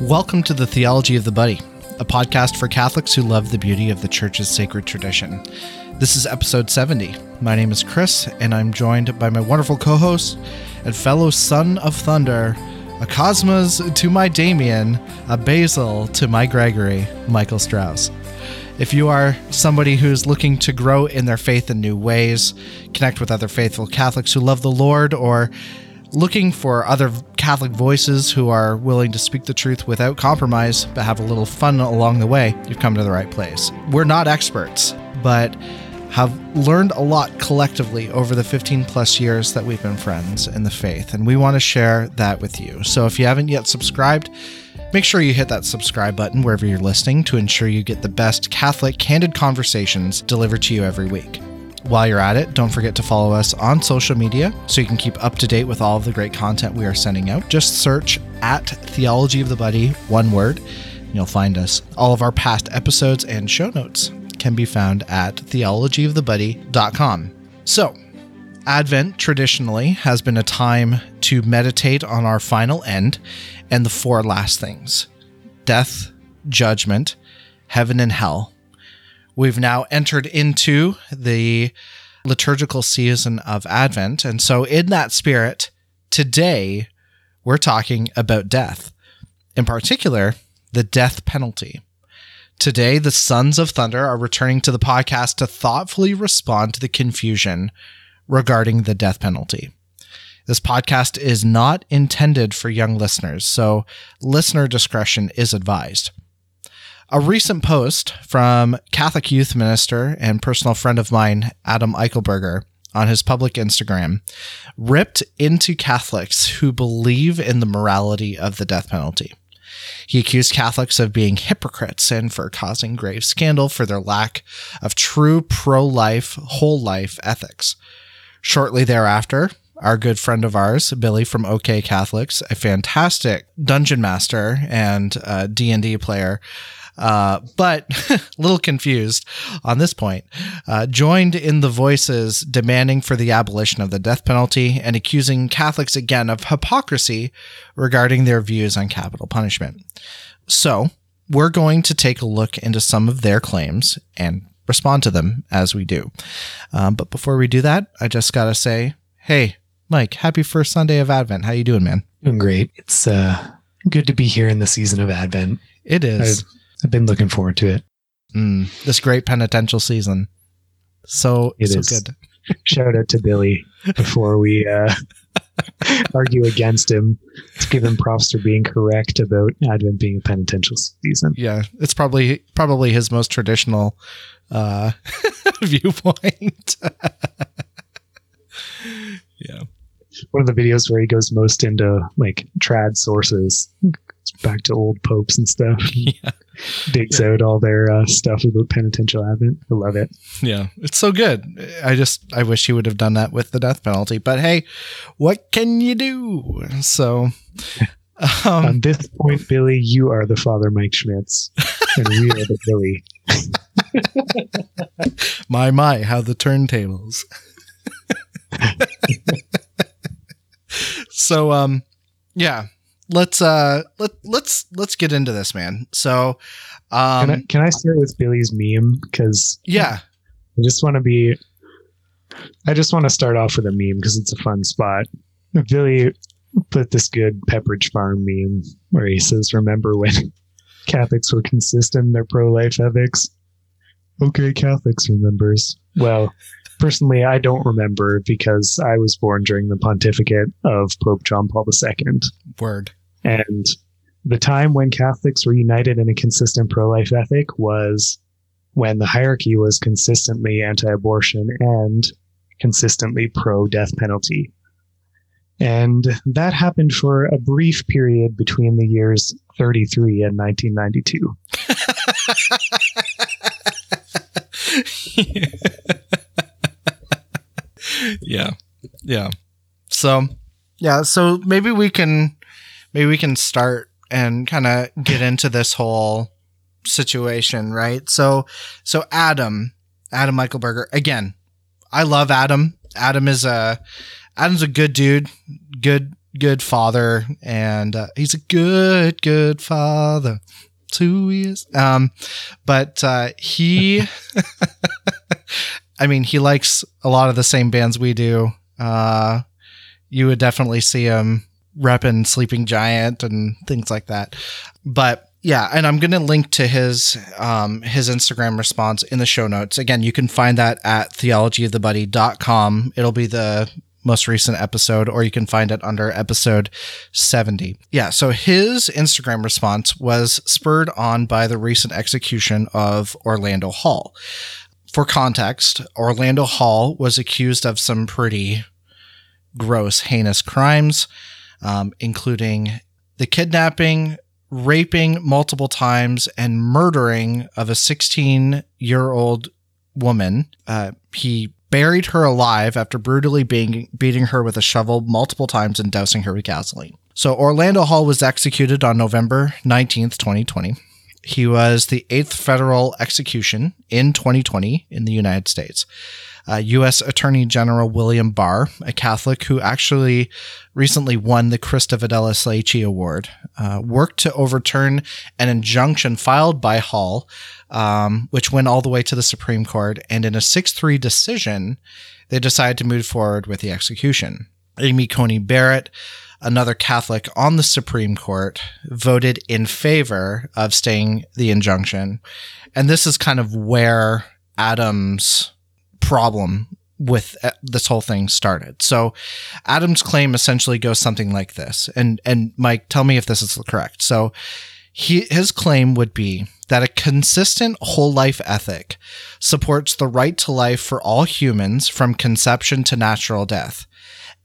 Welcome to the Theology of the Buddy, a podcast for Catholics who love the beauty of the Church's sacred tradition. This is episode 70. My name is Chris, and I'm joined by my wonderful co host and fellow son of thunder, a Cosmas to my Damian, a Basil to my Gregory, Michael Strauss. If you are somebody who's looking to grow in their faith in new ways, connect with other faithful Catholics who love the Lord, or looking for other Catholic voices who are willing to speak the truth without compromise but have a little fun along the way, you've come to the right place. We're not experts, but have learned a lot collectively over the 15 plus years that we've been friends in the faith, and we want to share that with you. So if you haven't yet subscribed, make sure you hit that subscribe button wherever you're listening to ensure you get the best Catholic candid conversations delivered to you every week. While you're at it, don't forget to follow us on social media so you can keep up to date with all of the great content we are sending out. Just search at Theology of the Buddy, one word, and you'll find us. All of our past episodes and show notes can be found at theologyofthebuddy.com. So, Advent traditionally has been a time to meditate on our final end and the four last things death, judgment, heaven, and hell We've now entered into the liturgical season of Advent. And so, in that spirit, today we're talking about death, in particular, the death penalty. Today, the Sons of Thunder are returning to the podcast to thoughtfully respond to the confusion regarding the death penalty. This podcast is not intended for young listeners, so listener discretion is advised. A recent post from Catholic youth minister and personal friend of mine, Adam Eichelberger, on his public Instagram, ripped into Catholics who believe in the morality of the death penalty. He accused Catholics of being hypocrites and for causing grave scandal for their lack of true pro life, whole life ethics. Shortly thereafter, our good friend of ours, Billy from OK Catholics, a fantastic dungeon master and uh, D&D player, uh, but a little confused on this point, uh, joined in the voices demanding for the abolition of the death penalty and accusing Catholics again of hypocrisy regarding their views on capital punishment. So, we're going to take a look into some of their claims and respond to them as we do. Um, but before we do that, I just got to say, hey, Mike, happy first Sunday of Advent. How you doing, man? Doing great. It's uh, good to be here in the season of Advent. It is. I've, I've been looking forward to it. Mm, this great penitential season. So, It so is. good. Shout out to Billy before we uh, argue against him. Let's give him props for being correct about Advent being a penitential season. Yeah, it's probably probably his most traditional uh, viewpoint. yeah. One of the videos where he goes most into like trad sources, back to old popes and stuff, Yeah. digs out all their uh, stuff about penitential Advent. I love it. Yeah, it's so good. I just I wish he would have done that with the death penalty, but hey, what can you do? So, um, On this point, Billy, you are the Father Mike Schmitz, and we are the Billy. my my, how the turntables. so, um, yeah, let's uh let let's let's get into this, man. So, um, Can I, can I start with Billy's meme? Because yeah, I just want to be. I just want to start off with a meme because it's a fun spot. Billy put this good Pepperidge Farm meme where he says, "Remember when Catholics were consistent in their pro-life ethics?" Okay, Catholics remembers. Well, personally, I don't remember because I was born during the pontificate of Pope John Paul II. word. And the time when Catholics were united in a consistent pro life ethic was when the hierarchy was consistently anti abortion and consistently pro death penalty. And that happened for a brief period between the years 33 and 1992. yeah. Yeah. So, yeah, so maybe we can maybe we can start and kind of get into this whole situation, right? So, so Adam, Adam Eichelberger, again, I love Adam. Adam is a Adam's a good dude, good good father, and uh, he's a good, good father. He is. Um, but uh, he, I mean, he likes a lot of the same bands we do. Uh, you would definitely see him repping Sleeping Giant and things like that. But yeah, and I'm to link to his um, his Instagram response in the show notes. Again, you can find that at theologyofthebuddy.com. It'll be the most recent episode, or you can find it under episode 70. Yeah, so his Instagram response was spurred on by the recent execution of Orlando Hall. For context, Orlando Hall was accused of some pretty gross, heinous crimes, um, including the kidnapping, raping multiple times, and murdering of a 16 year old woman. Uh, he buried her alive after brutally being, beating her with a shovel multiple times and dousing her with gasoline. So Orlando Hall was executed on November 19th, 2020. He was the eighth federal execution in 2020 in the United States. Uh, U.S. Attorney General William Barr, a Catholic who actually recently won the Christifideles Laici Award, uh, worked to overturn an injunction filed by Hall, um, which went all the way to the Supreme Court. And in a 6 3 decision, they decided to move forward with the execution. Amy Coney Barrett, another Catholic on the Supreme Court, voted in favor of staying the injunction. And this is kind of where Adams' problem with uh, this whole thing started. So Adams' claim essentially goes something like this. And and Mike, tell me if this is correct. So he his claim would be that a consistent whole life ethic supports the right to life for all humans from conception to natural death.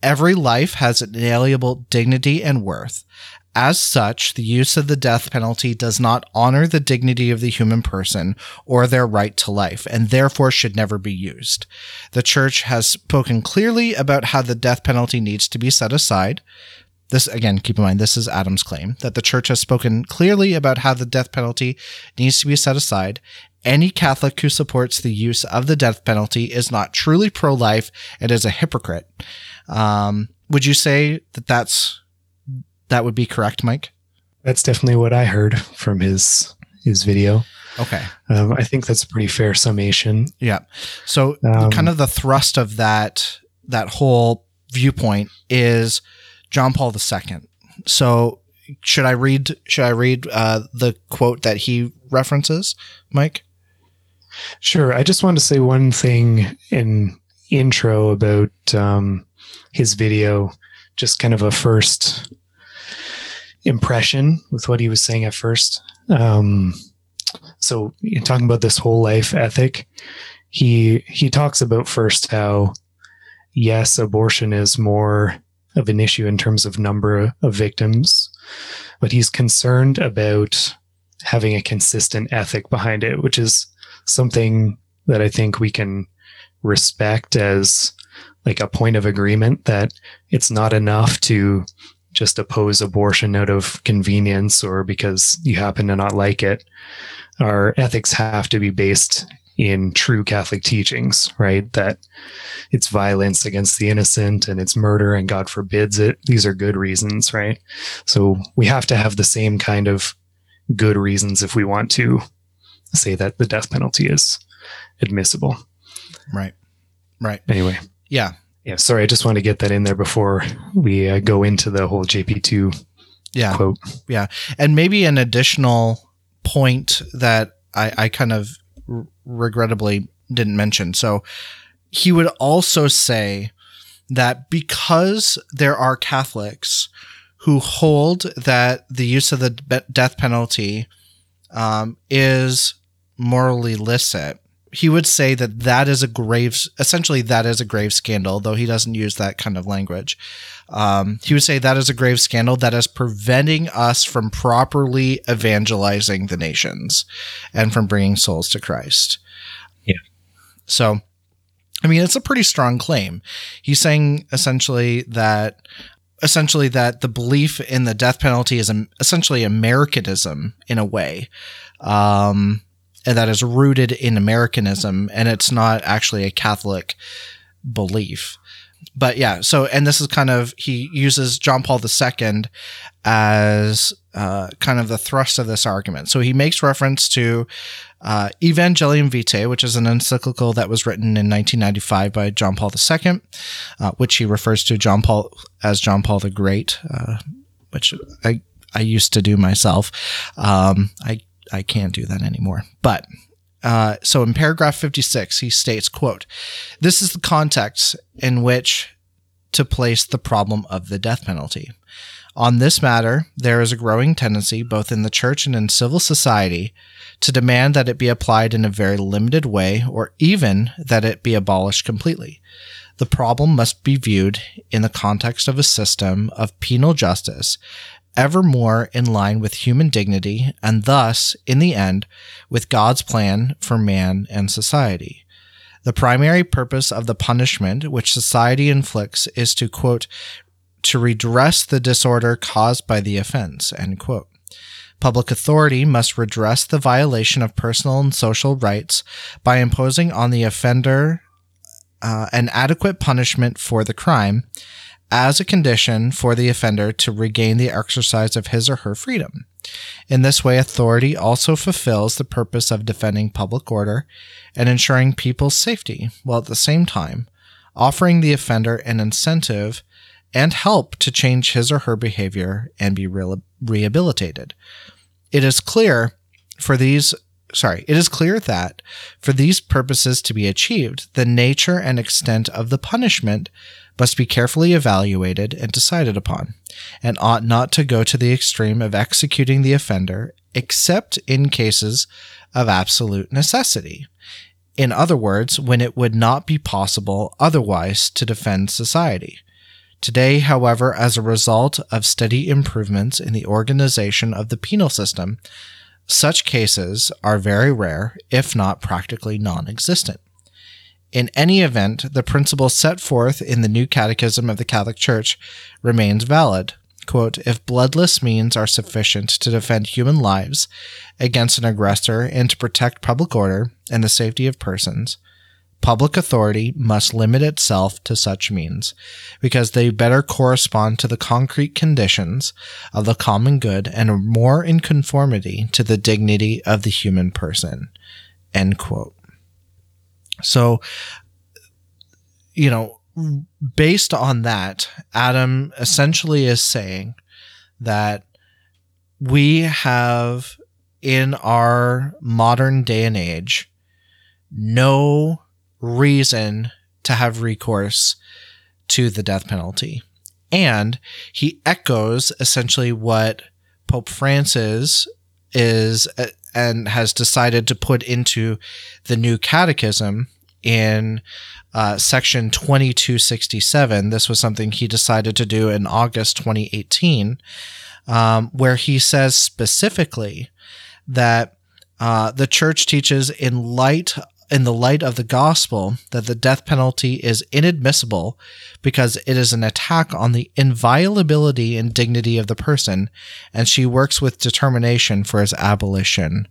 Every life has inalienable dignity and worth. As such, the use of the death penalty does not honor the dignity of the human person or their right to life, and therefore should never be used. The Church has spoken clearly about how the death penalty needs to be set aside. This, again, keep in mind, this is Adam's claim that the Church has spoken clearly about how the death penalty needs to be set aside. Any Catholic who supports the use of the death penalty is not truly pro life and is a hypocrite. Um, would you say that that's that would be correct, Mike? That's definitely what I heard from his his video. Okay. Um, I think that's a pretty fair summation. Yeah. So um, kind of the thrust of that that whole viewpoint is John Paul II. So should I read should I read uh, the quote that he references, Mike? Sure. I just want to say one thing in intro about um, his video, just kind of a first impression with what he was saying at first. Um, so, in talking about this whole life ethic, he he talks about first how yes, abortion is more of an issue in terms of number of victims, but he's concerned about having a consistent ethic behind it, which is something that I think we can respect as like a point of agreement that it's not enough to just oppose abortion out of convenience or because you happen to not like it. Our ethics have to be based in true Catholic teachings, right? That it's violence against the innocent and it's murder and God forbids it. These are good reasons, right? So we have to have the same kind of good reasons if we want to say that the death penalty is admissible. Right. Right. Anyway. Yeah. Yeah. Sorry. I just want to get that in there before we uh, go into the whole JP2 yeah. quote. Yeah. And maybe an additional point that I, I kind of r- regrettably didn't mention. So he would also say that because there are Catholics who hold that the use of the death penalty um, is morally licit, he would say that that is a grave, essentially that is a grave scandal, though he doesn't use that kind of language. Um, he would say that is a grave scandal that is preventing us from properly evangelizing the nations and from bringing souls to Christ. Yeah. So, I mean, it's a pretty strong claim. He's saying essentially that essentially that the belief in the death penalty is essentially Americanism in a way. Um, and that is rooted in Americanism and it's not actually a Catholic belief. but yeah, so and this is kind of he uses John Paul II as uh, kind of the thrust of this argument. So he makes reference to uh, Evangelium Vitae, which is an encyclical that was written in 1995 by John Paul II, uh, which he refers to John Paul as John Paul the Great, uh, which I I used to do myself. Um, I I can't do that anymore, but uh, so in paragraph 56, he states, quote, this is the context in which to place the problem of the death penalty. On this matter, there is a growing tendency, both in the church and in civil society, to demand that it be applied in a very limited way or even that it be abolished completely. The problem must be viewed in the context of a system of penal justice ever more in line with human dignity and thus, in the end, with God's plan for man and society. The primary purpose of the punishment which society inflicts is to quote, to redress the disorder caused by the offense, end quote. Public authority must redress the violation of personal and social rights by imposing on the offender uh, an adequate punishment for the crime as a condition for the offender to regain the exercise of his or her freedom. In this way, authority also fulfills the purpose of defending public order and ensuring people's safety, while at the same time offering the offender an incentive and help to change his or her behavior and be re- rehabilitated. It is clear for these sorry, it is clear that for these purposes to be achieved, the nature and extent of the punishment must be carefully evaluated and decided upon, and ought not to go to the extreme of executing the offender except in cases of absolute necessity. In other words, when it would not be possible otherwise to defend society. Today, however, as a result of steady improvements in the organization of the penal system, such cases are very rare, if not practically non existent. In any event, the principle set forth in the New Catechism of the Catholic Church remains valid. Quote, if bloodless means are sufficient to defend human lives against an aggressor and to protect public order and the safety of persons, public authority must limit itself to such means because they better correspond to the concrete conditions of the common good and are more in conformity to the dignity of the human person. End quote. So, you know, based on that, Adam essentially is saying that we have in our modern day and age no reason to have recourse to the death penalty. And he echoes essentially what Pope Francis is uh, and has decided to put into the new catechism in uh, section 2267. This was something he decided to do in August 2018, um, where he says specifically that uh, the church teaches in light in the light of the gospel that the death penalty is inadmissible because it is an attack on the inviolability and dignity of the person, and she works with determination for its abolition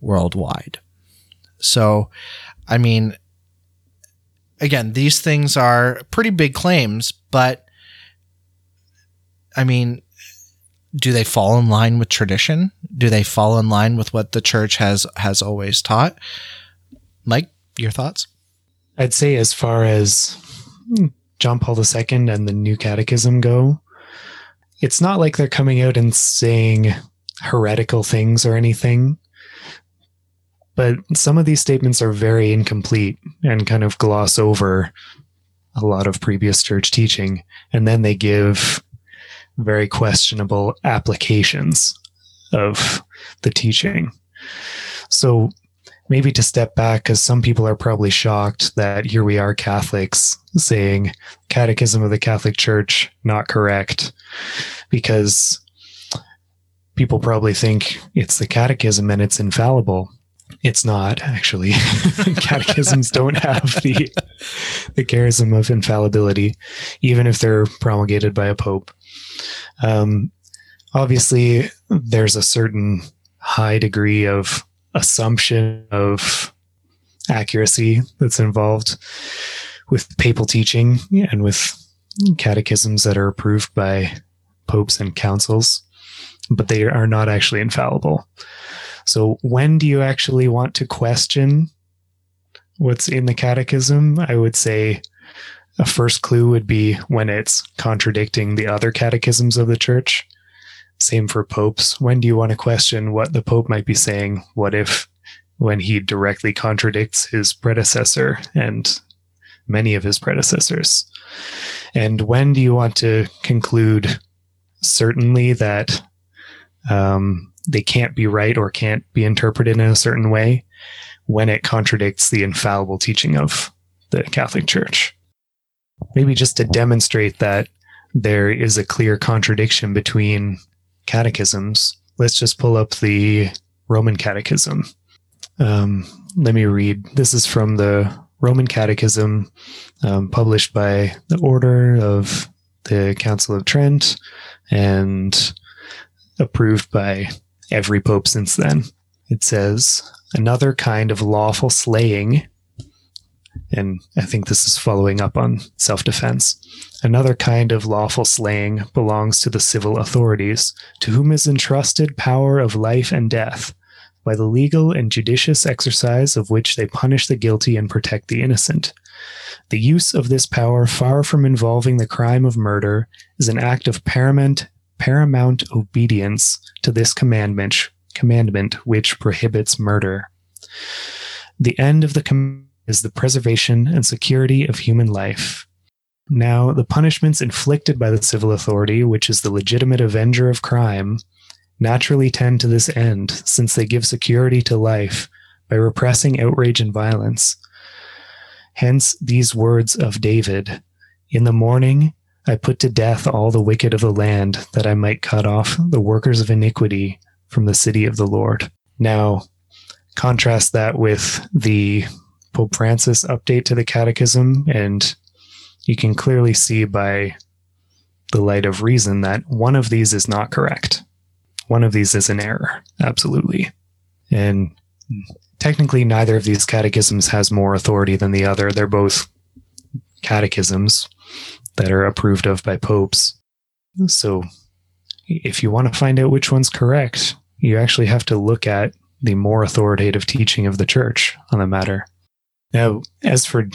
worldwide. So, I mean, again, these things are pretty big claims, but I mean, do they fall in line with tradition? Do they fall in line with what the church has has always taught? Mike, your thoughts? I'd say as far as hmm, John Paul II and the New Catechism go, it's not like they're coming out and saying heretical things or anything. But some of these statements are very incomplete and kind of gloss over a lot of previous church teaching. And then they give very questionable applications of the teaching. So maybe to step back because some people are probably shocked that here we are Catholics saying Catechism of the Catholic Church not correct because people probably think it's the Catechism and it's infallible. It's not actually. Catechisms don't have the the charism of infallibility, even if they're promulgated by a pope. Um, obviously, there's a certain high degree of assumption of accuracy that's involved with papal teaching and with catechisms that are approved by popes and councils, but they are not actually infallible. So, when do you actually want to question what's in the catechism? I would say a first clue would be when it's contradicting the other catechisms of the church. Same for popes. When do you want to question what the pope might be saying? What if when he directly contradicts his predecessor and many of his predecessors? And when do you want to conclude certainly that um, they can't be right or can't be interpreted in a certain way when it contradicts the infallible teaching of the Catholic Church? Maybe just to demonstrate that there is a clear contradiction between catechisms, let's just pull up the Roman Catechism. Um, let me read. This is from the Roman Catechism, um, published by the Order of the Council of Trent and approved by every pope since then. It says, another kind of lawful slaying, and I think this is following up on self defense. Another kind of lawful slaying belongs to the civil authorities, to whom is entrusted power of life and death by the legal and judicious exercise of which they punish the guilty and protect the innocent. The use of this power, far from involving the crime of murder, is an act of paramount, paramount obedience to this commandment, commandment which prohibits murder. The end of the commandment is the preservation and security of human life. Now, the punishments inflicted by the civil authority, which is the legitimate avenger of crime, naturally tend to this end, since they give security to life by repressing outrage and violence. Hence these words of David In the morning I put to death all the wicked of the land, that I might cut off the workers of iniquity from the city of the Lord. Now, contrast that with the Pope Francis update to the Catechism, and you can clearly see by the light of reason that one of these is not correct one of these is an error, absolutely. And technically, neither of these catechisms has more authority than the other. They're both catechisms that are approved of by popes. So, if you want to find out which one's correct, you actually have to look at the more authoritative teaching of the church on the matter. Now, as for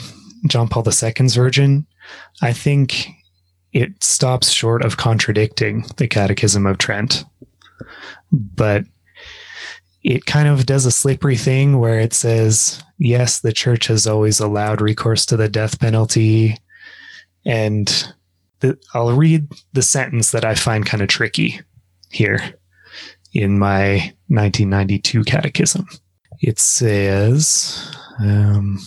John Paul II's version, I think it stops short of contradicting the Catechism of Trent but it kind of does a slippery thing where it says, yes, the church has always allowed recourse to the death penalty. And the, I'll read the sentence that I find kind of tricky here in my 1992 catechism. It says, um,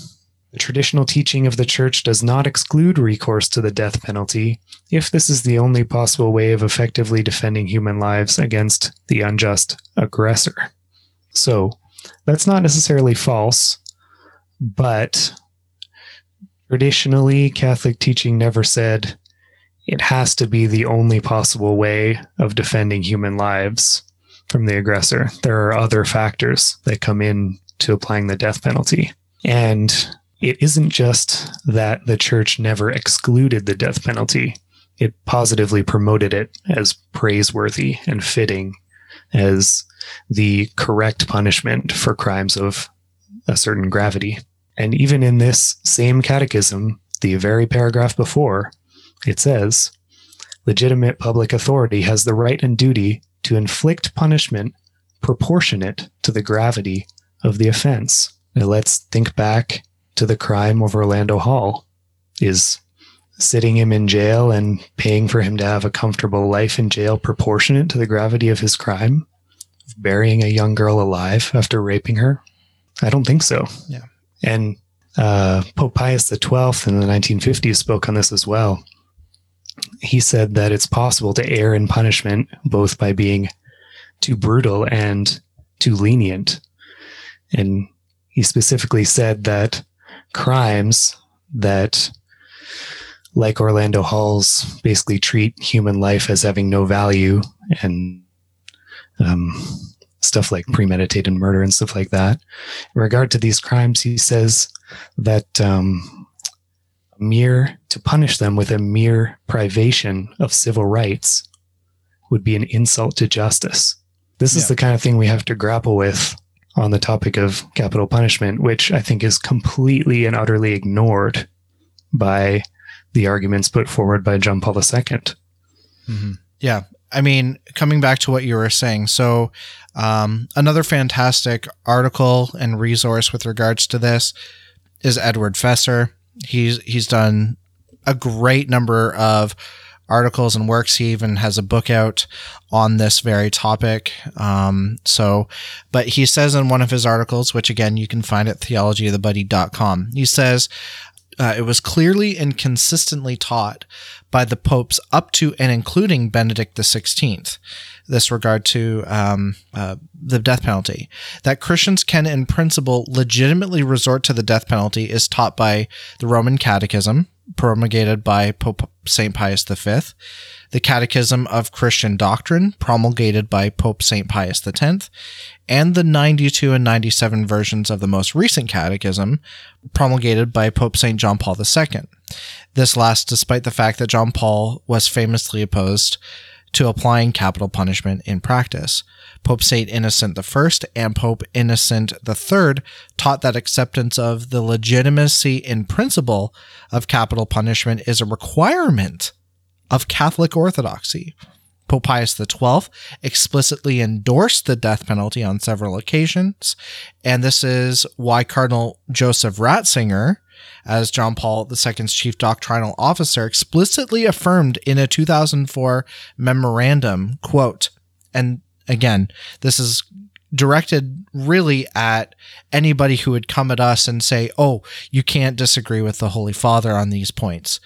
the traditional teaching of the Church does not exclude recourse to the death penalty if this is the only possible way of effectively defending human lives against the unjust aggressor. So, that's not necessarily false, but traditionally, Catholic teaching never said it has to be the only possible way of defending human lives from the aggressor. There are other factors that come in to applying the death penalty. And it isn't just that the church never excluded the death penalty, it positively promoted it as praiseworthy and fitting as the correct punishment for crimes of a certain gravity. And even in this same catechism, the very paragraph before, it says, legitimate public authority has the right and duty to inflict punishment proportionate to the gravity of the offense. Now let's think back to the crime of Orlando Hall. Is sitting him in jail and paying for him to have a comfortable life in jail proportionate to the gravity of his crime? Burying a young girl alive after raping her? I don't think so. Yeah. And uh, pope pius xii in the 1950s spoke on this as well he said that it's possible to err in punishment both by being too brutal and too lenient and he specifically said that crimes that, like Orlando Hall's, basically treat human life as having no value and um, stuff like premeditated murder and stuff like that. In regard to these crimes, he says that um, mere to punish them with a mere privation of civil rights would be an insult to justice. This is Yeah. the kind of thing we have to grapple with on the topic of capital punishment, which I think is completely and utterly ignored by the arguments put forward by John Paul II. Mhm. Yeah. I mean, coming back to what you were saying, so um, another fantastic article and resource with regards to this is Edward Feser. He's he's done a great number of articles and works. He even has a book out on this very topic. Um, so, but he says in one of his articles, which again you can find at theologyofthebuddy.com, he says uh, it was clearly and consistently taught by the popes up to and including Benedict XVI, this regard to um, uh, the death penalty. That Christians can, in principle, legitimately resort to the death penalty is taught by the Roman Catechism, promulgated by Pope St. Pius V, the Catechism of Christian Doctrine, promulgated by Pope St. Pius X, and the 92 and 97 versions of the most recent Catechism, promulgated by Pope St. John Paul II. This last despite the fact that John Paul was famously opposed to applying capital punishment in practice. Pope St. Innocent I and Pope Innocent III taught that acceptance of the legitimacy in principle of capital punishment is a requirement of Catholic orthodoxy. Pope Pius XII explicitly endorsed the death penalty on several occasions, and this is why Cardinal Joseph Ratzinger, as John Paul II's chief doctrinal officer, explicitly affirmed in a 2004 memorandum, quote, and again, this is directed really at anybody who would come at us and say, oh, you can't disagree with the Holy Father on these points.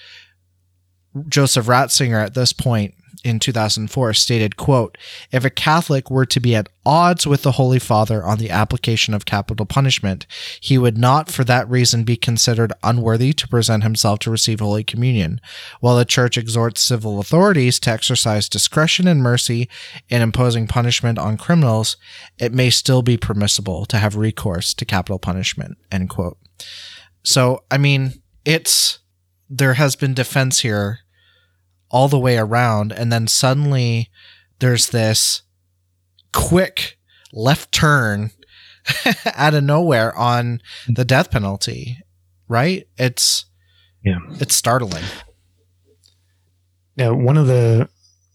Joseph Ratzinger at this point in 2004 stated, quote, if a Catholic were to be at odds with the Holy Father on the application of capital punishment, he would not for that reason be considered unworthy to present himself to receive Holy Communion. While the Church exhorts civil authorities to exercise discretion and mercy in imposing punishment on criminals, it may still be permissible to have recourse to capital punishment, end quote. So, I mean, it's, there has been defense here all the way around and then suddenly there's this quick left turn out of nowhere on the death penalty right it's Yeah. it's startling Now, one of the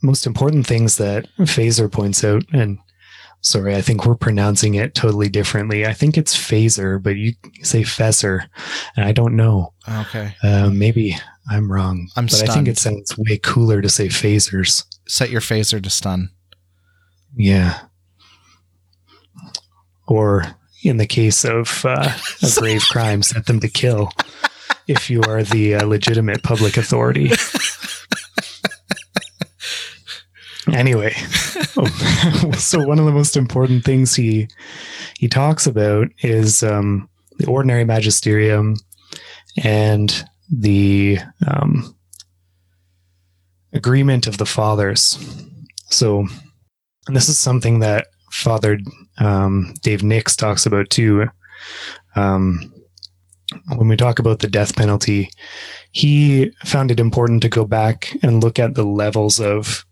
most important things that Phaser points out, and sorry, I think we're pronouncing it totally differently. I think it's Phaser, but you say Fesser, and I don't know. okay Uh, maybe I'm wrong. I'm but I think stunned. it sounds way cooler to say phasers. set your phaser to stun Yeah. Or in the case of uh, a grave crime, set them to kill if you are the uh, legitimate public authority. anyway, so one of the most important things he he talks about is um, the ordinary magisterium and the um, agreement of the fathers. So, and this is something that Father um, Dave Nix talks about too. Um, when we talk about the death penalty, he found it important to go back and look at the levels of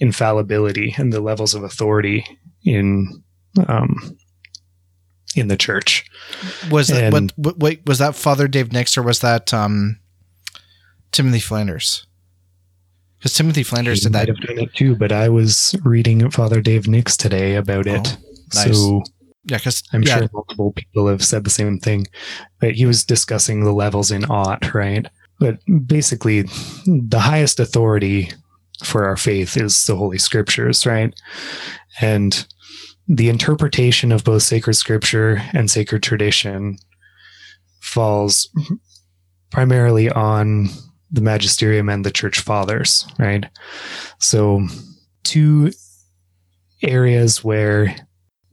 infallibility and the levels of authority in um, in the church. Was that And- what, what wait was that father dave nix or was that um timothy flanders because timothy flanders did that might have done it too, but I was reading Father Dave Nix today about it. Oh, nice. So yeah because I'm yeah, sure multiple people have said the same thing, but he was discussing the levels in ought, right? But basically, the highest authority for our faith is the Holy Scriptures, right? And the interpretation of both sacred scripture and sacred tradition falls primarily on the magisterium and the church fathers, right? So, two areas where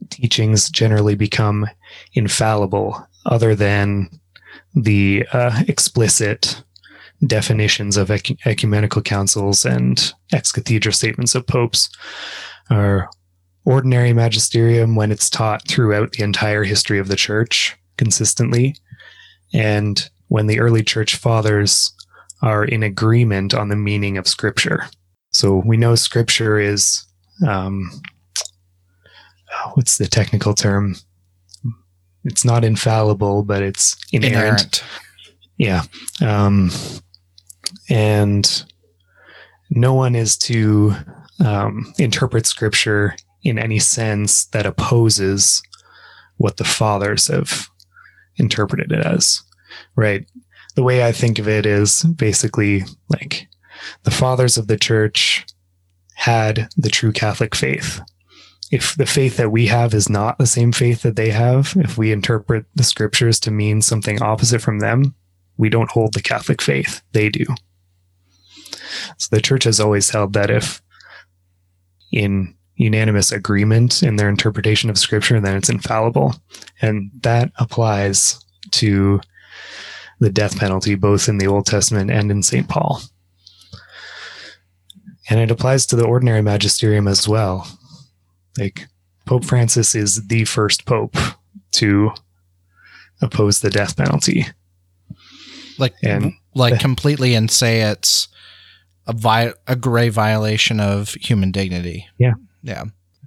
teachings generally become infallible other than the uh, explicit definitions of ec- ecumenical councils and ex cathedra statements of popes are ordinary magisterium when it's taught throughout the entire history of the church consistently and when the early church fathers are in agreement on the meaning of Scripture. So we know Scripture is, um, what's the technical term? It's not infallible, but it's inerrant. inerrant. Yeah. Um, and no one is to um, interpret Scripture in any sense that opposes what the fathers have interpreted it as, right? The way I think of it is basically like the fathers of the church had the true Catholic faith. If the faith that we have is not the same faith that they have, if we interpret the scriptures to mean something opposite from them, we don't hold the Catholic faith. They do. So the church has always held that if in unanimous agreement in their interpretation of scripture, then it's infallible. And that applies to the death penalty, both in the Old Testament and in St. Paul. And it applies to the ordinary magisterium as well. Like, Pope Francis is the first pope to oppose the death penalty. Like, and like completely and say it's a vi- a gray violation of human dignity. Yeah. Yeah.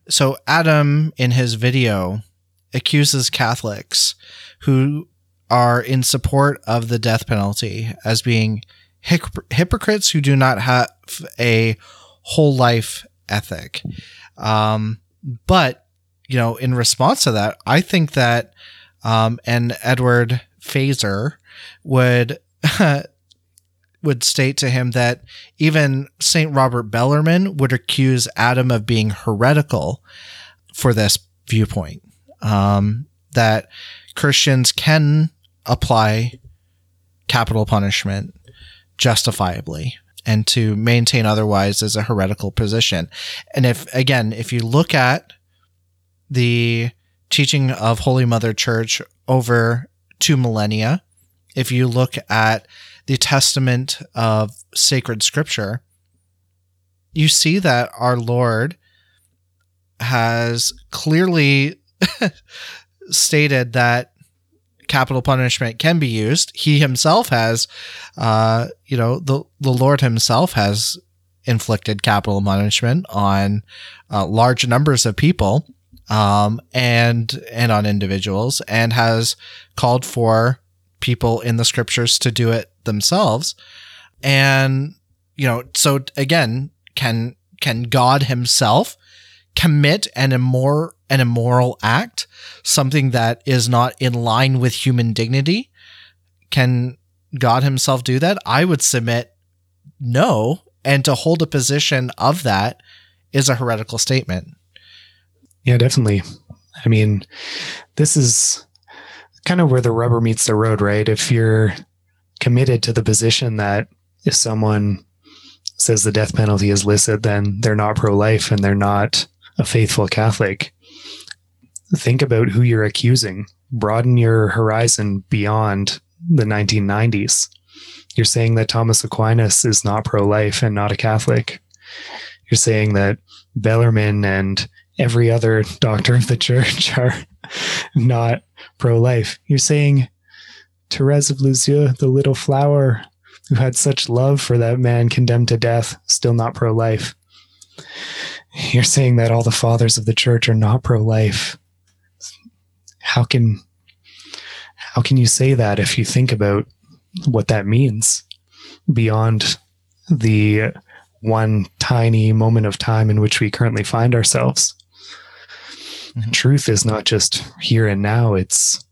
So Adam in his video accuses Catholics who are in support of the death penalty as being hypocrites who do not have a whole life ethic. Um, but you know, in response to that, I think that um, and Edward Feser would would state to him that even St. Robert Bellarmine would accuse Adam of being heretical for this viewpoint. Um, that Christians can apply capital punishment justifiably and to maintain otherwise is a heretical position. And if, again, if you look at the teaching of Holy Mother Church over two millennia, if you look at the testament of sacred scripture, you see that our Lord has clearly stated that capital punishment can be used. He himself has, uh, you know, the the Lord himself has inflicted capital punishment on uh, large numbers of people um, and and on individuals, and has called for people in the scriptures to do it themselves. And, you know, so again, can, can God himself commit an immor- an immoral act, something that is not in line with human dignity? Can God himself do that? I would submit no. And to hold a position of that is a heretical statement. Yeah, definitely. I mean, this is kind of where the rubber meets the road, right? If you're committed to the position that if someone says the death penalty is licit, then they're not pro life and they're not a faithful Catholic. Think about who you're accusing. Broaden your horizon beyond the 1990s. You're saying that Thomas Aquinas is not pro life and not a Catholic. You're saying that Bellarmine and every other doctor of the church are not pro life. You're saying Therese of Lisieux, the little flower who had such love for that man condemned to death, still not pro life. You're saying that all the fathers of the church are not pro life. How can how can you say that if you think about what that means beyond the one tiny moment of time in which we currently find ourselves? Mm-hmm. Truth is not just here and now, it's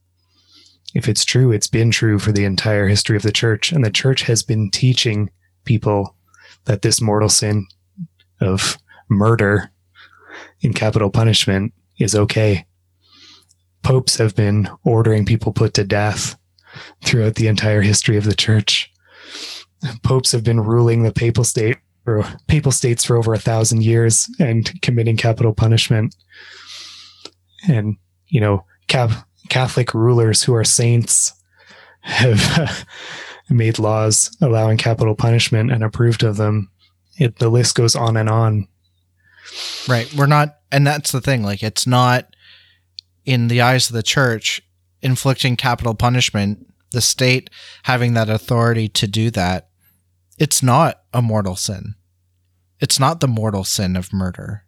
if it's true, it's been true for the entire history of the church. And the church has been teaching people that this mortal sin of murder in capital punishment is okay. Popes have been ordering people put to death throughout the entire history of the church. Popes have been ruling the papal state or papal states for over a thousand years and committing capital punishment. And, you know, cap Catholic rulers who are saints have made laws allowing capital punishment and approved of them. It, the list goes on and on. Right. We're not, and that's the thing. Like, it's not in the eyes of the church inflicting capital punishment, the state having that authority to do that it's not a mortal sin. It's not the mortal sin of murder.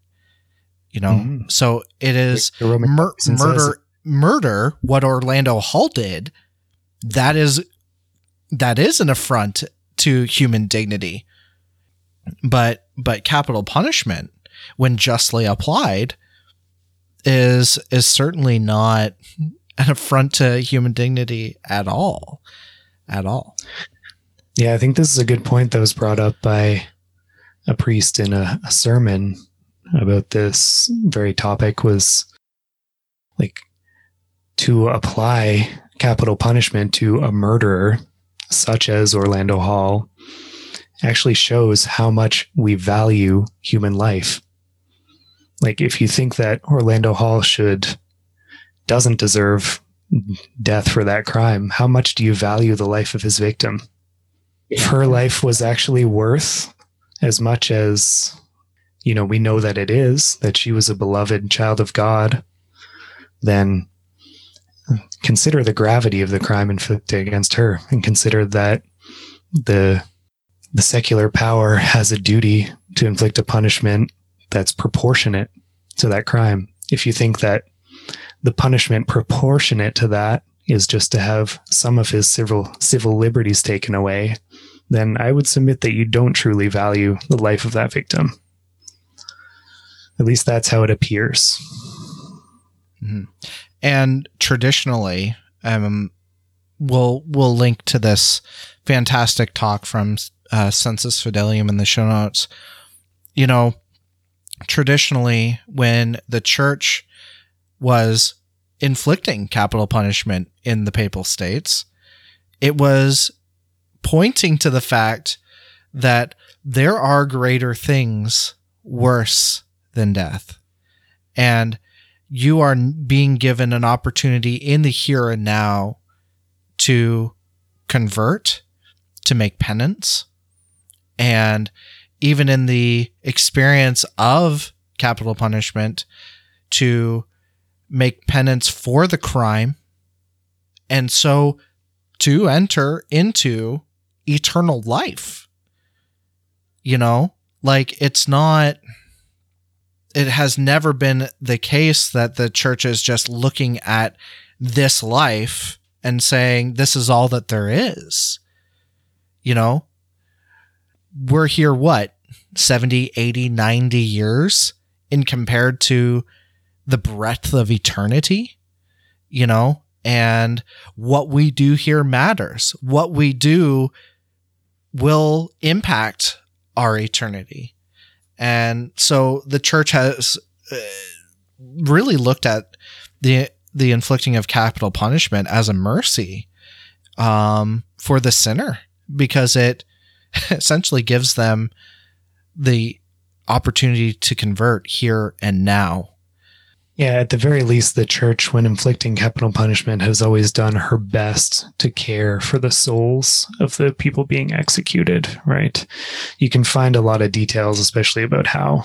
You know, Mhm. so it is mur- murder murder what Orlando Hall did that is that is an affront to human dignity. But but capital punishment when justly applied is is certainly not an affront to human dignity at all at all. Yeah, I think this is a good point that was brought up by a priest in a, a sermon about this very topic was like to apply capital punishment to a murderer such as Orlando Hall actually shows how much we value human life. Like if you think that Orlando Hall should doesn't deserve death for that crime, how much do you value the life of his victim? if her life was actually worth as much as you know we know that it is that she was a beloved child of god then consider the gravity of the crime inflicted against her and consider that the the secular power has a duty to inflict a punishment that's proportionate to that crime if you think that the punishment proportionate to that is just to have some of his civil civil liberties taken away then I would submit that you don't truly value the life of that victim. At least that's how it appears. Mm-hmm. And traditionally um we'll we'll link to this fantastic talk from uh, Sensus Fidelium in the show notes. You know traditionally when the church was inflicting capital punishment in the papal states it was pointing to the fact that there are greater things worse than death. And you are being given an opportunity in the here and now to convert, to make penance. And even in the experience of capital punishment, to make penance for the crime. And so to enter into eternal life. You know, like it's not it has never been the case that the church is just looking at this life and saying this is all that there is. You know? We're here what 70 80 90 years in compared to the breadth of eternity? You know? And what we do here matters. What we do will impact our eternity and so the church has uh, really looked at the the inflicting of capital punishment as a mercy um, for the sinner because it essentially gives them the opportunity to convert here and now. Yeah, at the very least, the church, when inflicting capital punishment, has always done her best to care for the souls of the people being executed, right? You can find a lot of details, especially about how,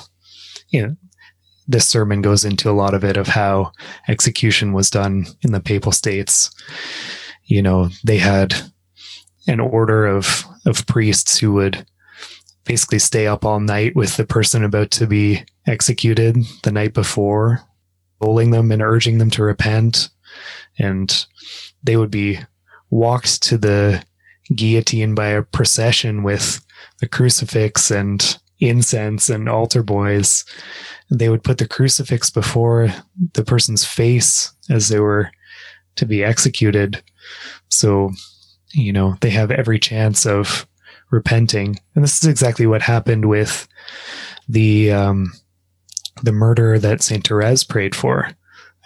you know, this sermon goes into a lot of it of how execution was done in the papal states. You know, they had an order of, of priests who would basically stay up all night with the person about to be executed the night before consoling them and urging them to repent. And they would be walked to the guillotine by a procession with the crucifix and incense and altar boys. They would put the crucifix before the person's face as they were to be executed. So, you know, they have every chance of repenting. And this is exactly what happened with the um, the murder that Saint Therese prayed for.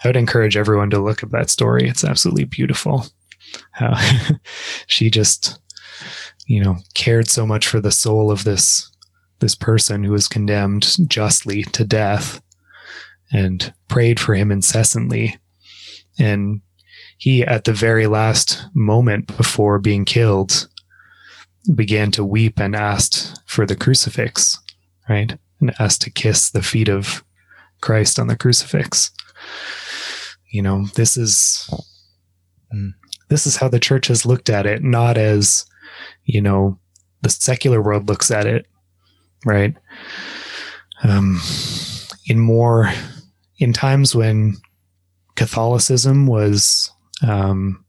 I would encourage everyone to look at that story. It's absolutely beautiful. How she just, you know, cared so much for the soul of this this person who was condemned justly to death and prayed for him incessantly. And he, at the very last moment before being killed, began to weep and asked for the crucifix, right? And asked to kiss the feet of Christ on the crucifix. You know, this is Mm. this is how the church has looked at it, not as, you know, the secular world looks at it, right? Um, in more in times when Catholicism was um,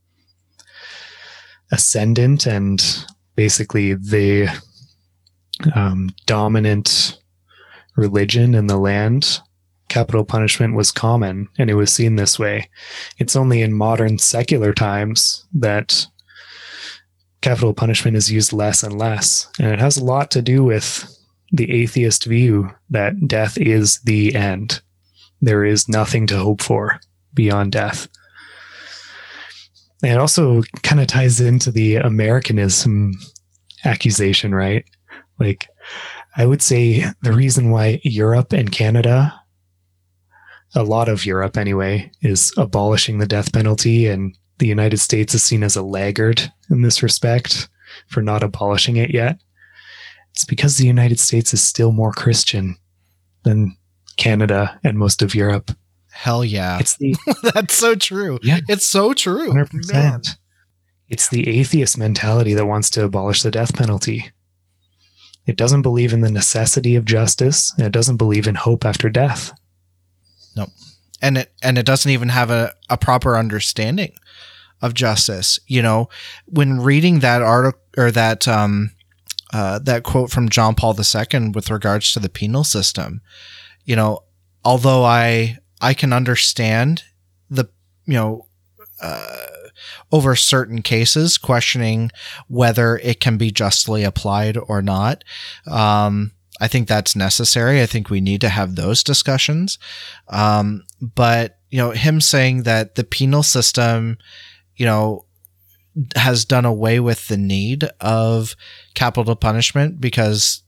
ascendant and basically the um, dominant religion in the land, capital punishment was common and it was seen this way. It's only in modern secular times that capital punishment is used less and less. And it has a lot to do with the atheist view that death is the end. There is nothing to hope for beyond death. And it also kind of ties into the Americanism accusation, right? Like, I would say the reason why Europe and Canada, a lot of Europe anyway, is abolishing the death penalty, and the United States is seen as a laggard in this respect for not abolishing it yet. It's because the United States is still more Christian than Canada and most of Europe. Hell yeah. It's the That's so true. Yeah. It's so true. 100%. Man. It's the atheist mentality that wants to abolish the death penalty. It doesn't believe in the necessity of justice, and it doesn't believe in hope after death. And it and it doesn't even have a, a proper understanding of justice you know when reading that article or that um uh, that quote from John Paul II with regards to the penal system, you know, although I I can understand the you know uh, over certain cases questioning whether it can be justly applied or not. Um, I think that's necessary. I think we need to have those discussions. Um, but you know, him saying that the penal system, you know, has done away with the need of capital punishment because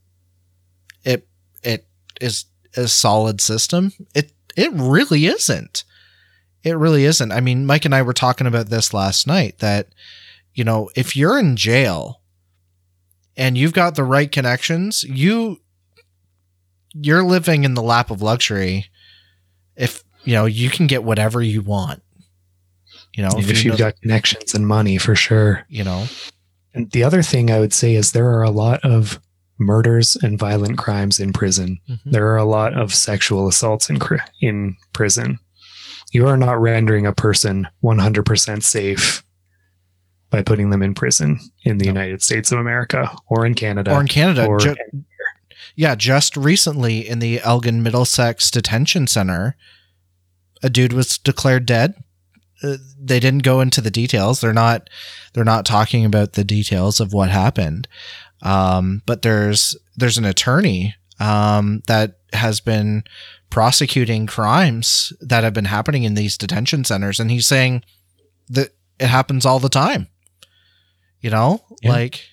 it it is a solid system. It it really isn't. It really isn't. I mean, Mike and I were talking about this last night that you know, if you're in jail and you've got the right connections, you you're living in the lap of luxury if you know you can get whatever you want you know if, you you've got connections and money, for sure. you know And the other thing I would say is there are a lot of murders and violent crimes in prison. mhm. There are a lot of sexual assaults in in prison. You are not rendering a person 100% safe by putting them in prison in the No. United States of America or in Canada or in canada or ju- yeah just recently in the elgin middlesex detention center a dude was declared dead. Uh, they didn't go into the details. They're not they're not talking about the details of what happened. Um, but there's there's an attorney um, that has been prosecuting crimes that have been happening in these detention centers and he's saying that it happens all the time. You know? Yeah. like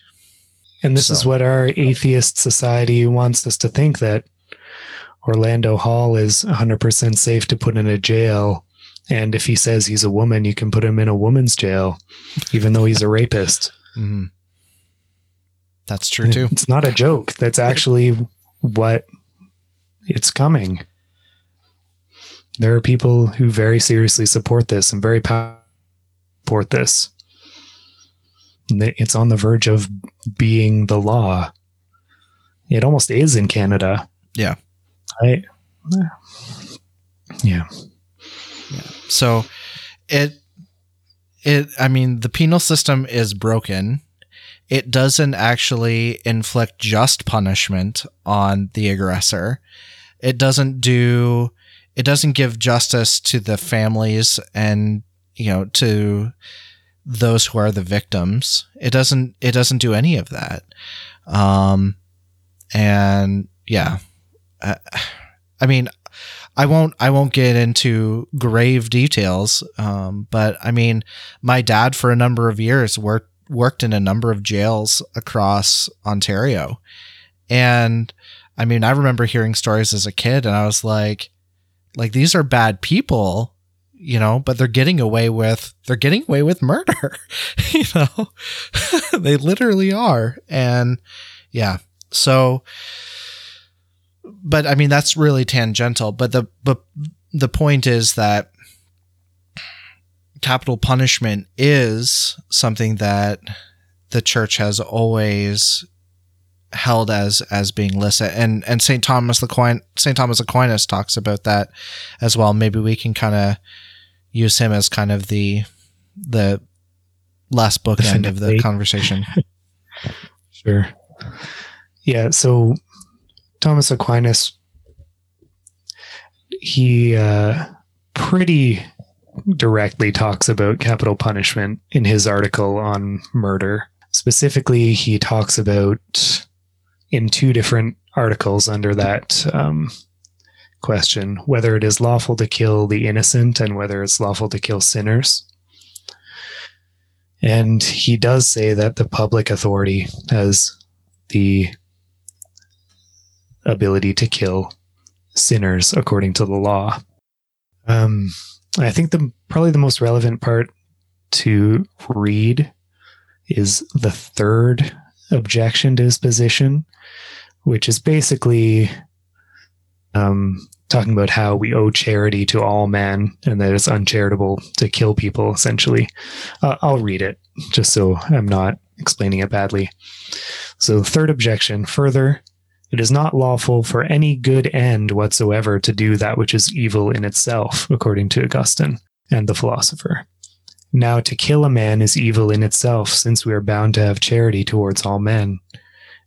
And this is what our atheist society wants us to think that Orlando Hall is 100% safe to put in a jail. And if he says he's a woman, you can put him in a woman's jail, even though he's a rapist. mhm. that's true too It's not a joke. That's actually what it's coming. There are people who very seriously support this and very support this. It's on the verge of being the law. It almost is in Canada. Yeah. I. Yeah. Yeah. So it it I mean the penal system is broken. It doesn't actually inflict just punishment on the aggressor. It doesn't do it doesn't give justice to the families and you know to those who are the victims. It doesn't it doesn't do any of that. Um and yeah. I mean I won't I won't get into grave details, um, but I mean, my dad for a number of years worked worked in a number of jails across Ontario, and I mean, I remember hearing stories as a kid, and I was like, like these are bad people, you know, but they're getting away with they're getting away with murder, you know, they literally are, and yeah, so but I mean that's really tangential. But the but the point is that capital punishment is something that the church has always held as as being licit and and St. Thomas Aquinas St. Thomas Aquinas talks about that as well maybe we can kind of use him as kind of the the last bookend of the conversation Sure. Yeah. So Thomas Aquinas, he uh, pretty directly talks about capital punishment in his article on murder. Specifically, he talks about in two different articles under that um, question whether it is lawful to kill the innocent and whether it's lawful to kill sinners. And he does say that the public authority has the ability to kill sinners according to the law. Um, I think the probably the most relevant part to read is the third objection to his position, which is basically um, talking about how we owe charity to all men and that it's uncharitable to kill people, essentially. Uh, I'll read it just so I'm not explaining it badly. So, third objection further, it is not lawful for any good end whatsoever to do that which is evil in itself, according to Augustine and the philosopher. Now, to kill a man is evil in itself, since we are bound to have charity towards all men,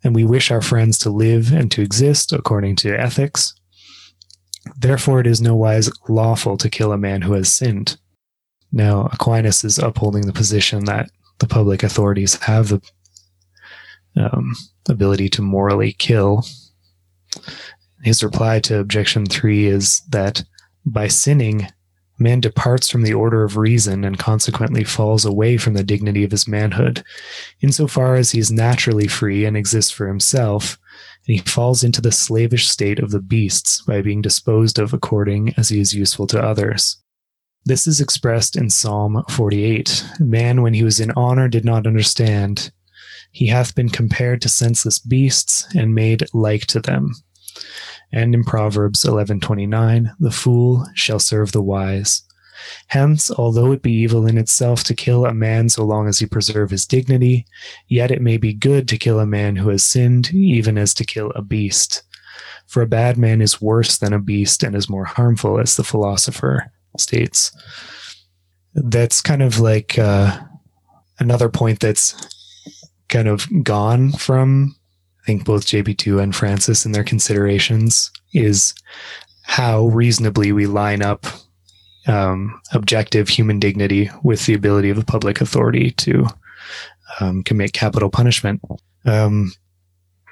and we wish our friends to live and to exist according to ethics. Therefore, it is no wise lawful to kill a man who has sinned. Now, Aquinas is upholding the position that the public authorities have the um, ability to morally kill. His reply to objection three is that by sinning, man departs from the order of reason and consequently falls away from the dignity of his manhood, insofar as he is naturally free and exists for himself, and he falls into the slavish state of the beasts by being disposed of according as he is useful to others. This is expressed in Psalm 48. Man, when he was in honor, did not understand. He hath been compared to senseless beasts and made like to them. And in Proverbs 11:29, the fool shall serve the wise. Hence, although it be evil in itself to kill a man so long as he preserve his dignity, yet it may be good to kill a man who has sinned, even as to kill a beast. For a bad man is worse than a beast and is more harmful, as the philosopher states. That's kind of like uh, another point that's kind of gone from I think both JP2 and Francis in their considerations is how reasonably we line up um, objective human dignity with the ability of the public authority to um, commit capital punishment. Um,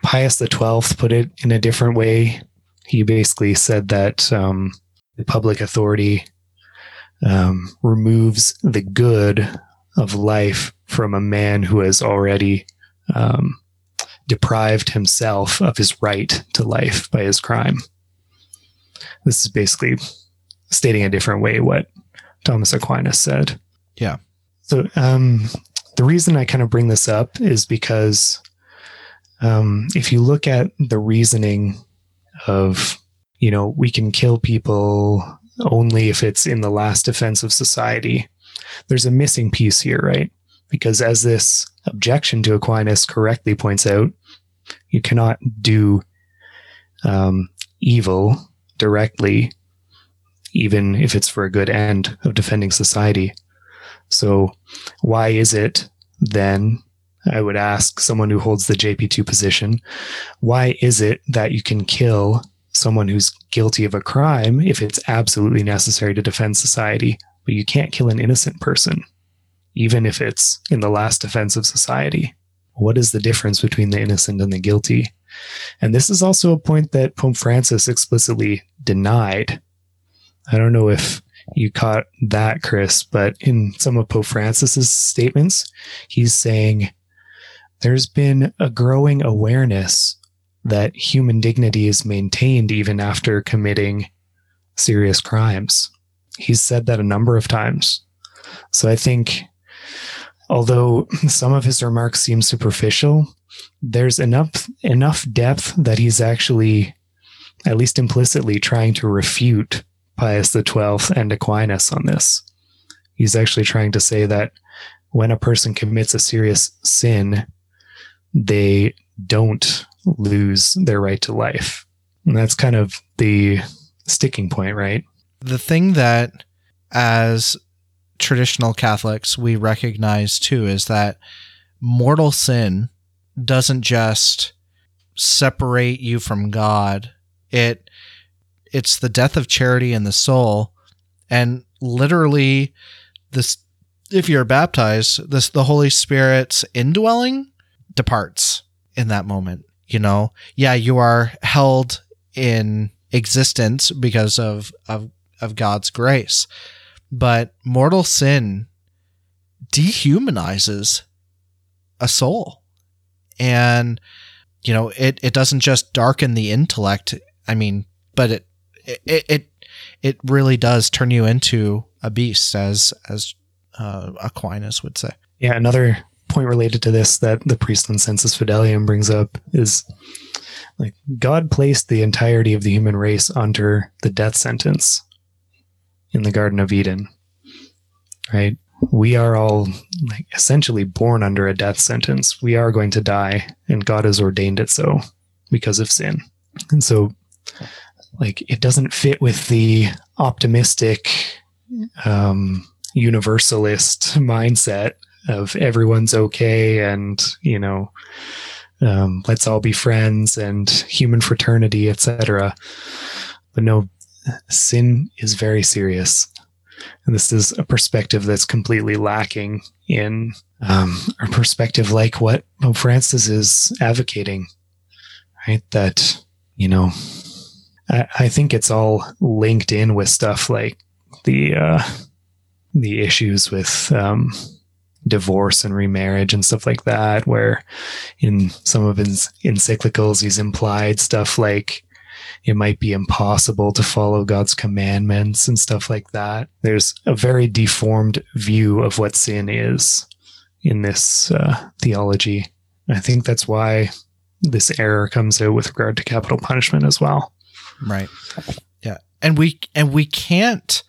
Pius XII put it in a different way. He basically said that um, the public authority um, removes the good of life from a man who has already um, deprived himself of his right to life by his crime. This is basically stating a different way what Thomas Aquinas said. Yeah. So um, the reason I kind of bring this up is because um, if you look at the reasoning of, you know, we can kill people only if it's in the last defense of society, there's a missing piece here, right? Because as this objection to Aquinas correctly points out, you cannot do um, evil directly, even if it's for a good end of defending society. So, why is it then? I would ask someone who holds the JP2 position, why is it that you can kill someone who's guilty of a crime if it's absolutely necessary to defend society, but you can't kill an innocent person, even if it's in the last defense of society? What is the difference between the innocent and the guilty? And this is also a point that Pope Francis explicitly denied. I don't know if you caught that, Chris, but in some of Pope Francis's statements, he's saying there's been a growing awareness that human dignity is maintained even after committing serious crimes. He's said that a number of times. So I think, although some of his remarks seem superficial, there's enough enough depth that he's actually, at least implicitly, trying to refute Pius XII and Aquinas on this. He's actually trying to say that when a person commits a serious sin, they don't lose their right to life. And that's kind of the sticking point, right? The thing that, as traditional Catholics, we recognize too is that mortal sin doesn't just separate you from God. It it's the death of charity in the soul and literally this if you're baptized, this the Holy Spirit's indwelling departs in that moment. You know, yeah, you are held in existence because of of of God's grace, but mortal sin dehumanizes a soul, and you know it it doesn't just darken the intellect. I mean, but it it it it really does turn you into a beast, as as uh, Aquinas would say. Yeah, another point related to this that the Priestland Sensus Fidelium brings up is like God placed the entirety of the human race under the death sentence in the Garden of Eden. Right? We are all like essentially born under a death sentence. We are going to die, and God has ordained it so because of sin. And so, like, it doesn't fit with the optimistic, um, universalist mindset of everyone's okay and you know um, let's all be friends and human fraternity etc but no sin is very serious and this is a perspective that's completely lacking in um, a perspective like what Pope Francis is advocating, right? That, you know, I, I think it's all linked in with stuff like the, uh, the issues with um, divorce and remarriage and stuff like that, where in some of his encyclicals, he's implied stuff like it might be impossible to follow God's commandments and stuff like that. There's a very deformed view of what sin is in this uh, theology. I think that's why this error comes out with regard to capital punishment as well. Right. Yeah. And we and we can't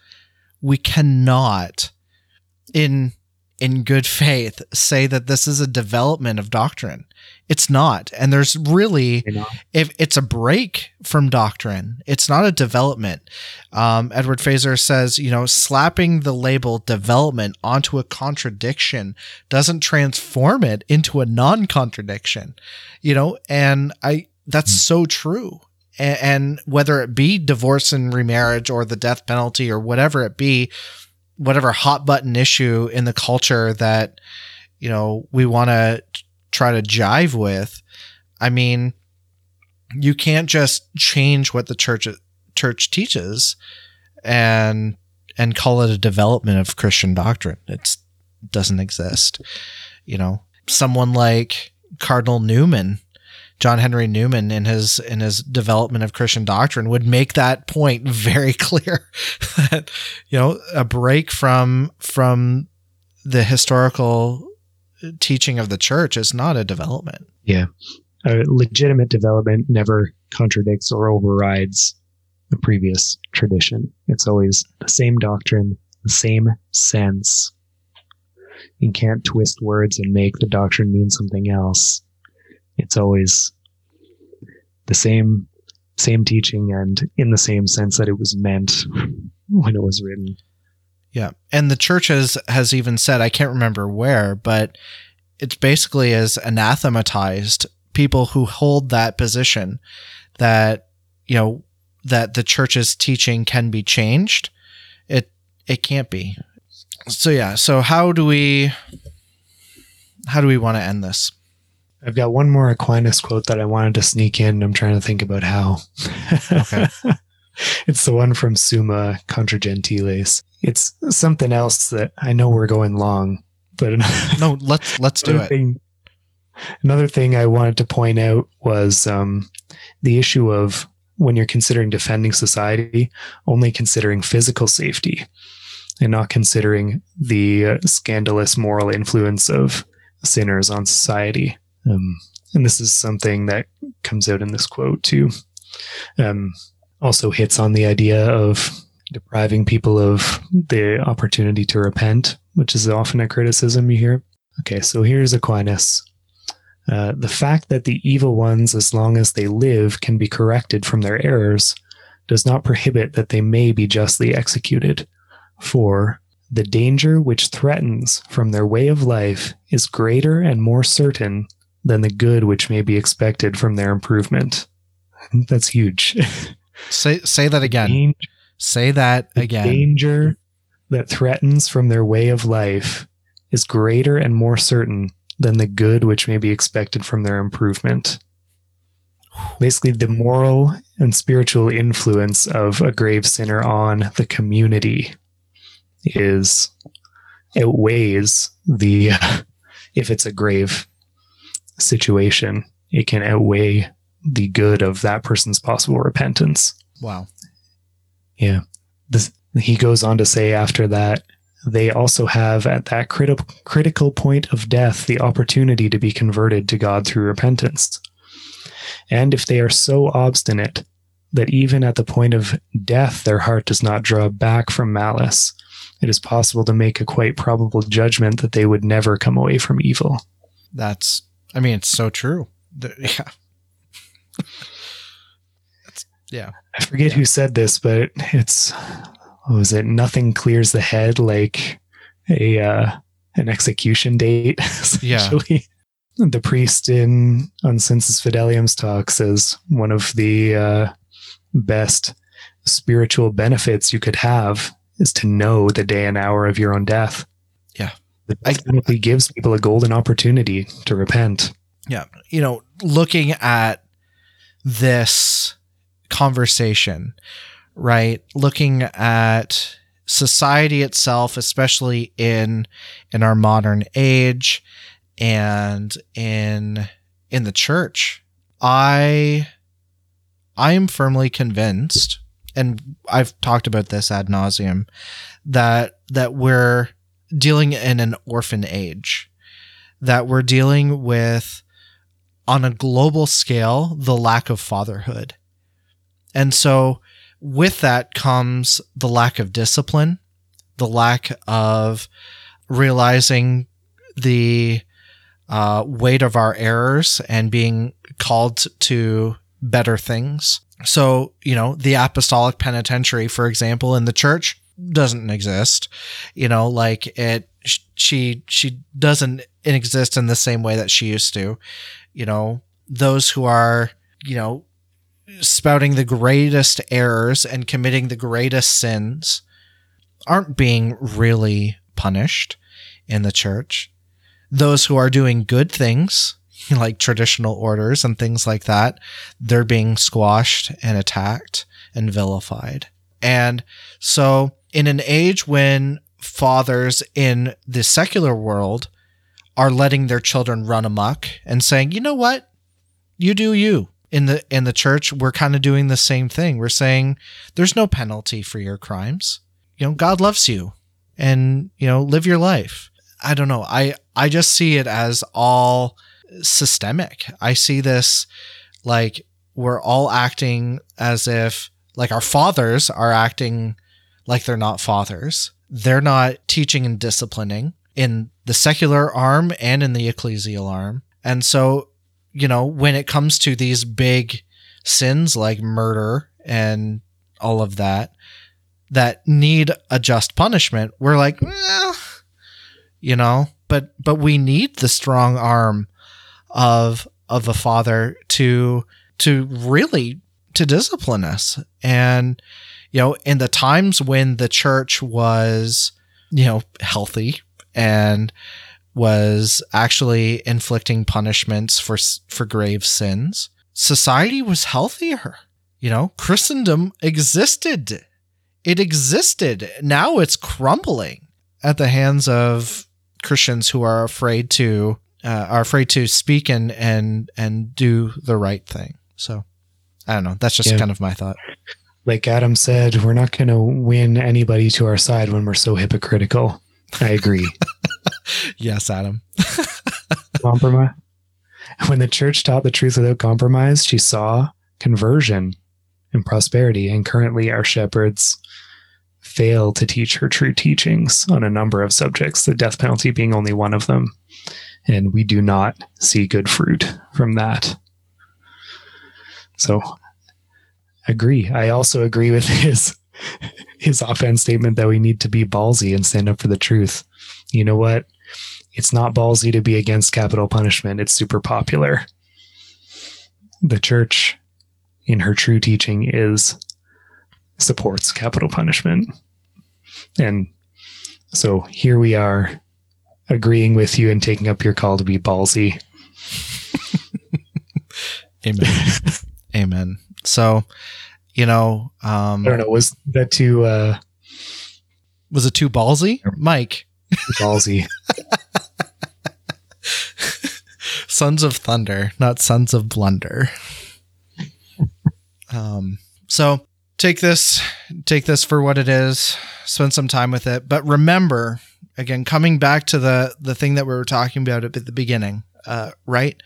we cannot in in good faith say that this is a development of doctrine it's not and there's really if it's a break from doctrine it's not a development um, edward feser says you know slapping the label development onto a contradiction doesn't transform it into a non-contradiction you know and i that's mm. so true and, and whether it be divorce and remarriage or the death penalty or whatever it be, whatever hot button issue in the culture that, you know, we want to try to jive with. I mean, you can't just change what the church church teaches and and call it a development of Christian doctrine. It doesn't exist. You know, someone like Cardinal Newman John Henry Newman in his in his development of Christian doctrine would make that point very clear that you know a break from from the historical teaching of the church is not a development. Yeah. A legitimate development never contradicts or overrides the previous tradition. It's always the same doctrine, the same sense. You can't twist words and make the doctrine mean something else it's always the same same teaching and in the same sense that it was meant when it was written. Yeah. And the church has, has even said, I can't remember where, but it's basically as anathematized people who hold that position that, you know, that the church's teaching can be changed. It, it can't be. So yeah. So how do we, how do we want to end this? I've got one more Aquinas quote that I wanted to sneak in. I'm trying to think about how. Okay. it's the one from Summa Contra Gentiles. It's something else that I know we're going long, but no, let's let's do it. Thing, another thing I wanted to point out was um, the issue of when you're considering defending society, only considering physical safety and not considering the uh, scandalous moral influence of sinners on society. Um, and this is something that comes out in this quote too. Um, also hits on the idea of depriving people of the opportunity to repent, which is often a criticism you hear. Okay, so here's Aquinas. Uh, the fact that the evil ones, as long as they live, can be corrected from their errors does not prohibit that they may be justly executed. For the danger which threatens from their way of life is greater and more certain than the good which may be expected from their improvement. That's huge. Say say that again. Danger- Say that the again. danger that threatens from their way of life is greater and more certain than the good which may be expected from their improvement. Basically, the moral and spiritual influence of a grave sinner on the community is outweighs the if it's a grave situation, it can outweigh the good of that person's possible repentance. Wow. Yeah. This, he goes on to say after that, they also have at that criti- critical point of death the opportunity to be converted to God through repentance. And if they are so obstinate that even at the point of death their heart does not draw back from malice, it is possible to make a quite probable judgment that they would never come away from evil. That's I mean it's so true. Yeah. Yeah. I forget who said this, but it's what was it? Nothing clears the head like a uh, an execution date. Essentially, the priest in on Sensus Fidelium's talk says one of the uh, best spiritual benefits you could have is to know the day and hour of your own death. The I- penalty gives people a golden opportunity to repent. Yeah. You know, looking at this conversation, right? Looking at society itself, especially in in our modern age and in in the church, I I am firmly convinced, and I've talked about this ad nauseum, that that we're dealing in an orphan age, that we're dealing with on a global scale the lack of fatherhood. And so with that comes the lack of discipline, the lack of realizing the uh, weight of our errors and being called to better things. So, you know, the apostolic penitentiary, for example, in the church doesn't exist. You know, like it, she, she doesn't exist in the same way that she used to. You know, those who are, you know, spouting the greatest errors and committing the greatest sins aren't being really punished in the church. Those who are doing good things, like traditional orders and things like that, they're being squashed and attacked and vilified. And so, in an age when fathers in the secular world are letting their children run amok and saying, you know what? You do you. In the in the church, we're kind of doing the same thing. We're saying there's no penalty for your crimes. You know, God loves you and, you know, live your life. I don't know. I I just see it as all systemic. I see this like we're all acting as if like our fathers are acting like they're not fathers. They're not teaching and disciplining in the secular arm and in the ecclesial arm. And so, you know, when it comes to these big sins like murder and all of that that need a just punishment, we're like, eh, you know, but but we need the strong arm of of a father to to really to discipline us and you know in the times when the church was you know healthy and was actually inflicting punishments for for grave sins society was healthier. You know christendom existed. It existed. Now it's crumbling at the hands of christians who are afraid to uh, are afraid to speak and and and do the right thing. So i don't know. That's just Yeah. kind of my thought Like Adam said, we're not going to win anybody to our side when we're so hypocritical. I agree. yes adam compromise. When the church taught the truth without compromise, she saw conversion and prosperity. And currently, our shepherds fail to teach her true teachings on a number of subjects, the death penalty being only one of them. and we do not see good fruit from that. So, agree. I also agree with his his offense statement that we need to be ballsy and stand up for the truth. You know what? It's not ballsy to be against capital punishment. It's super popular. The church, in her true teaching, is supports capital punishment. And so here we are agreeing with you and taking up your call to be ballsy. Amen. Amen. So, you know, um, I don't know, was that too uh, was it too ballsy, Mike? ballsy? Sons of Thunder, not Sons of Blunder. um, so take this, take this for what it is. Spend some time with it, but remember, again, coming back to the the thing that we were talking about at the beginning, uh, right?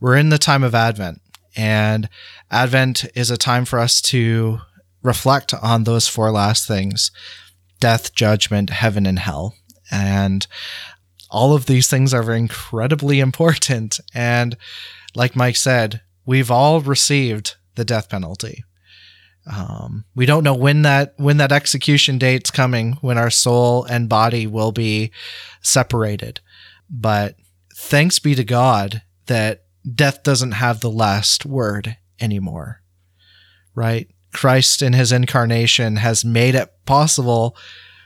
We're in the time of Advent, and Advent is a time for us to reflect on those four last things: death, judgment, heaven, and hell. And all of these things are incredibly important. And like Mike said, we've all received the death penalty. Um, we don't know when that when that execution date's coming, when our soul and body will be separated. But thanks be to God that death doesn't have the last word anymore. Right? Christ in his incarnation has made it possible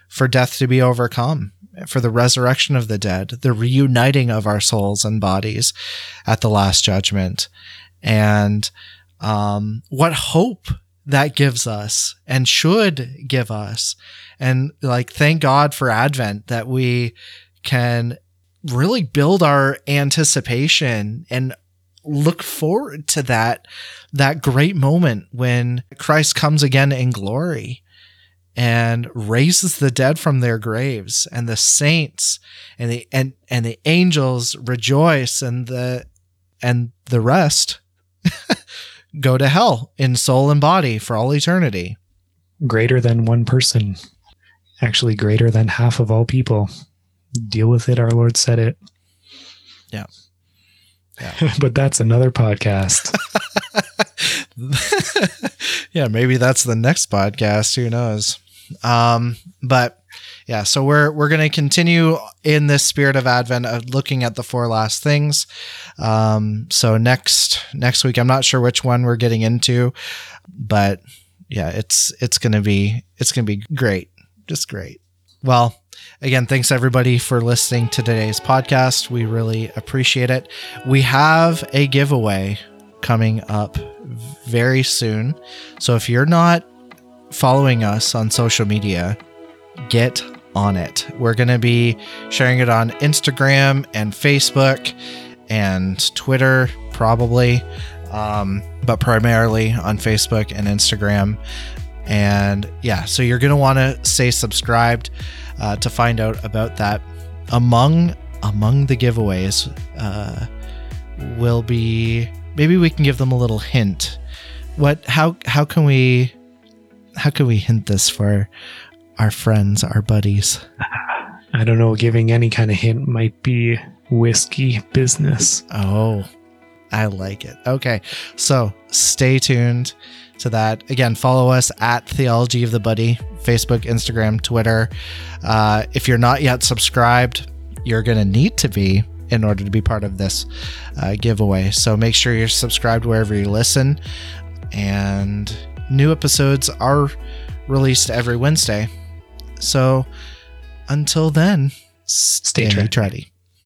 for death to be overcome for the resurrection of the dead, the reuniting of our souls and bodies at the last judgment. And um, what hope that gives us and should give us. And like, thank God for Advent that we can really build our anticipation and look forward to that that great moment when Christ comes again in glory and raises the dead from their graves and the saints and the and and the angels rejoice and the and the rest go to hell in soul and body for all eternity. Greater than one person. Actually greater than half of all people. Deal with it our lord said it. Yeah but that's another podcast. Yeah maybe that's the next podcast. Who knows? Um, but yeah, so we're we're going to continue in this spirit of Advent of looking at the four last things. Um, so next next week, I'm not sure which one we're getting into, but yeah, it's it's going to be it's going to be great, just great. Well, again, thanks everybody for listening to today's podcast. We really appreciate it. We have a giveaway coming up very soon. So if you're not following us on social media, get on it. We're going to be sharing it on Instagram and Facebook and Twitter, probably, um, but primarily on Facebook and Instagram. And yeah, so you're going to want to stay subscribed uh, to find out about that. Among among the giveaways, uh, will be maybe we can give them a little hint. What? How? How can we? how can we hint this for our friends, our buddies? I don't know. Giving any kind of hint might be whiskey business. Oh, I like it. Okay. So stay tuned to that. Again, follow us at Theology of the Buddy, Facebook, Instagram, Twitter. Uh, if you're not yet subscribed, you're going to need to be in order to be part of this uh, giveaway. So make sure you're subscribed wherever you listen. And new episodes are released every Wednesday. So until then, stay, stay trendy.